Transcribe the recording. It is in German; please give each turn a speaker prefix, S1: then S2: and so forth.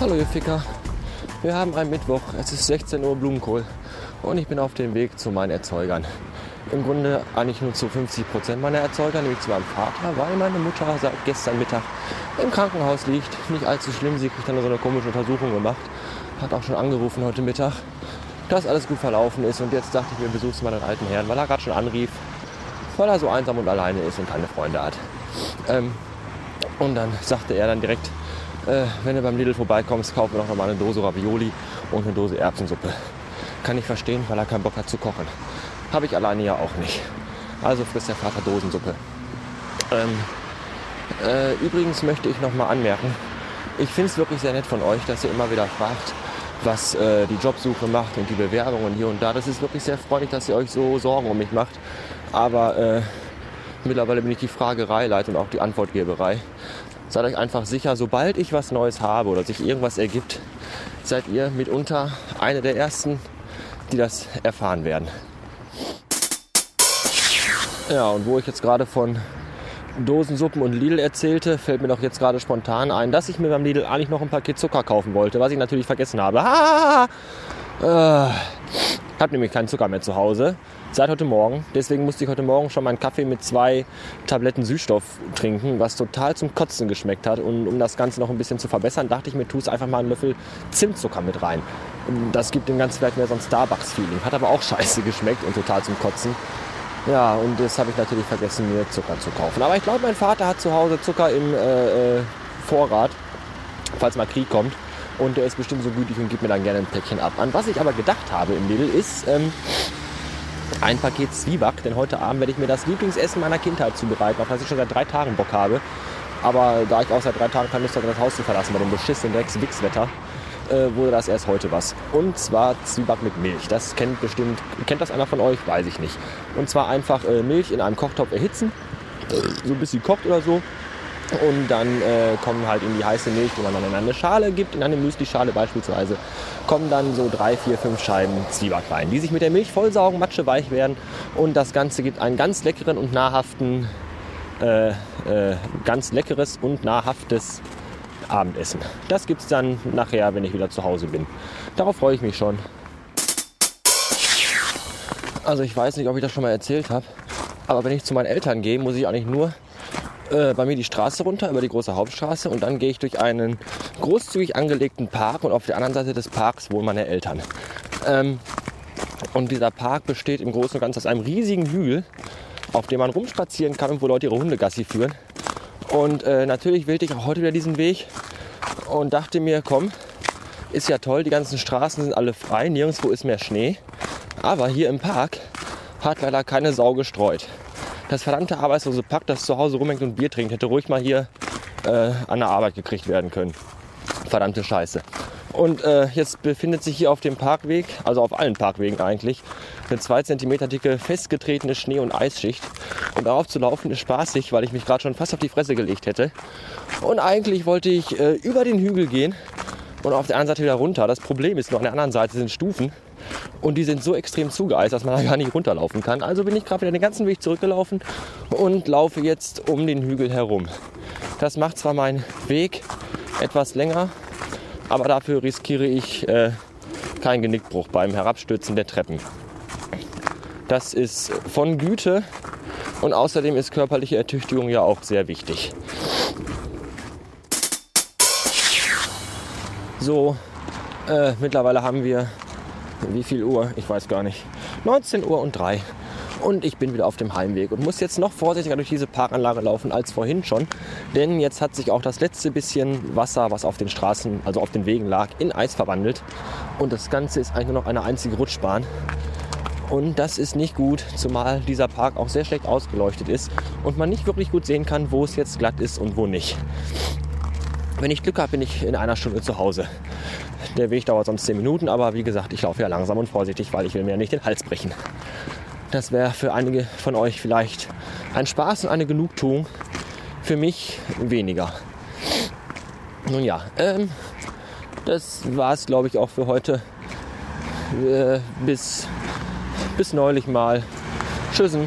S1: Hallo ihr Ficker. Wir haben einen Mittwoch, es ist 16 Uhr Blumenkohl und ich bin auf dem Weg zu meinen Erzeugern. Im Grunde eigentlich nur zu 50 Prozent meiner Erzeuger, nämlich zu meinem Vater, weil meine Mutter seit gestern Mittag im Krankenhaus liegt. Nicht allzu schlimm, sie kriegt dann so eine komische Untersuchung gemacht. Hat auch schon angerufen heute Mittag, dass alles gut verlaufen ist. Und jetzt dachte ich mir, besuchst mal den alten Herrn, weil er gerade schon anrief, weil er so einsam und alleine ist und keine Freunde hat. Ähm, und dann sagte er dann direkt, äh, wenn du beim Lidl vorbeikommst, kaufen wir doch eine Dose Ravioli und eine Dose Erbsensuppe. Kann ich verstehen, weil er keinen Bock hat zu kochen. Habe ich alleine ja auch nicht. Also frisst der Vater Dosensuppe. Ähm, äh, übrigens möchte ich noch mal anmerken, ich finde es wirklich sehr nett von euch, dass ihr immer wieder fragt, was äh, die Jobsuche macht und die Bewerbungen hier und da. Das ist wirklich sehr freundlich, dass ihr euch so Sorgen um mich macht. Aber äh, mittlerweile bin ich die Fragerei leid und auch die Antwortgeberei. Seid euch einfach sicher, sobald ich was Neues habe oder sich irgendwas ergibt, seid ihr mitunter eine der ersten, die das erfahren werden. Ja, und wo ich jetzt gerade von Dosensuppen und Lidl erzählte, fällt mir doch jetzt gerade spontan ein, dass ich mir beim Lidl eigentlich noch ein Paket Zucker kaufen wollte, was ich natürlich vergessen habe. Ah, äh, ich habe nämlich keinen Zucker mehr zu Hause seit heute Morgen. Deswegen musste ich heute Morgen schon meinen Kaffee mit zwei Tabletten Süßstoff trinken, was total zum Kotzen geschmeckt hat. Und um das Ganze noch ein bisschen zu verbessern, dachte ich mir, tust einfach mal einen Löffel Zimtzucker mit rein. Das gibt dem Ganzen vielleicht mehr so ein Starbucks-Feeling. Hat aber auch scheiße geschmeckt und total zum Kotzen. Ja, und das habe ich natürlich vergessen, mir Zucker zu kaufen. Aber ich glaube, mein Vater hat zu Hause Zucker im äh, äh, Vorrat, falls mal Krieg kommt. Und der ist bestimmt so gütig und gibt mir dann gerne ein Päckchen ab. An was ich aber gedacht habe im Lidl ist ähm, ein Paket Zwieback. Denn heute Abend werde ich mir das Lieblingsessen meiner Kindheit zubereiten, auf das ich schon seit drei Tagen Bock habe. Aber da ich auch seit drei Tagen keine Lust habe, das Haus zu verlassen bei dem beschissenen Drecks-Wix-Wetter, äh, wurde das erst heute was. Und zwar Zwieback mit Milch. Das kennt bestimmt, kennt das einer von euch? Weiß ich nicht. Und zwar einfach äh, Milch in einem Kochtopf erhitzen, so bis sie kocht oder so. Und dann äh, kommen halt in die heiße Milch, die man dann in eine Schale gibt, in eine Müsli-Schale beispielsweise, kommen dann so drei, vier, fünf Scheiben Zwieback rein, die sich mit der Milch vollsaugen, matscheweich werden. Und das Ganze gibt einen ganz leckeren und nahrhaften, äh, äh, ganz leckeres und nahrhaftes Abendessen. Das gibt es dann nachher, wenn ich wieder zu Hause bin. Darauf freue ich mich schon. Also ich weiß nicht, ob ich das schon mal erzählt habe, aber wenn ich zu meinen Eltern gehe, muss ich eigentlich nur äh, bei mir die Straße runter, über die große Hauptstraße und dann gehe ich durch einen großzügig angelegten Park und auf der anderen Seite des Parks wohnen meine Eltern. Ähm, und dieser Park besteht im Großen und Ganzen aus einem riesigen Hügel, auf dem man rumspazieren kann und wo Leute ihre Hunde Gassi führen. Und äh, natürlich wählte ich auch heute wieder diesen Weg und dachte mir, komm, ist ja toll, die ganzen Straßen sind alle frei, nirgendwo ist mehr Schnee. Aber hier im Park hat leider keine Sau gestreut. Das verdammte arbeitslose Pack, das zu Hause rumhängt und Bier trinkt, hätte ruhig mal hier äh, an der Arbeit gekriegt werden können. Verdammte Scheiße. Und äh, jetzt befindet sich hier auf dem Parkweg, also auf allen Parkwegen eigentlich, eine 2 cm dicke festgetretene Schnee- und Eisschicht. Und darauf zu laufen ist spaßig, weil ich mich gerade schon fast auf die Fresse gelegt hätte. Und eigentlich wollte ich äh, über den Hügel gehen und auf der anderen Seite wieder runter. Das Problem ist, nur an der anderen Seite sind Stufen. Und die sind so extrem zugeeist, dass man da gar nicht runterlaufen kann. Also bin ich gerade wieder den ganzen Weg zurückgelaufen und laufe jetzt um den Hügel herum. Das macht zwar meinen Weg etwas länger, aber dafür riskiere ich äh, keinen Genickbruch beim Herabstürzen der Treppen. Das ist von Güte und außerdem ist körperliche Ertüchtigung ja auch sehr wichtig. So, äh, mittlerweile haben wir, wie viel Uhr? Ich weiß gar nicht. 19 Uhr und 3. Und ich bin wieder auf dem Heimweg und muss jetzt noch vorsichtiger durch diese Parkanlage laufen als vorhin schon. Denn jetzt hat sich auch das letzte bisschen Wasser, was auf den Straßen, also auf den Wegen lag, in Eis verwandelt. Und das Ganze ist eigentlich nur noch eine einzige Rutschbahn. Und das ist nicht gut, zumal dieser Park auch sehr schlecht ausgeleuchtet ist und man nicht wirklich gut sehen kann, wo es jetzt glatt ist und wo nicht. Wenn ich Glück habe, bin ich in einer Stunde zu Hause. Der Weg dauert sonst 10 Minuten, aber wie gesagt, ich laufe ja langsam und vorsichtig, weil ich will mir ja nicht den Hals brechen. Das wäre für einige von euch vielleicht ein Spaß und eine Genugtuung. Für mich weniger. Nun ja, ähm, das war es, glaube ich, auch für heute. Äh, bis, bis neulich mal. Tschüssen.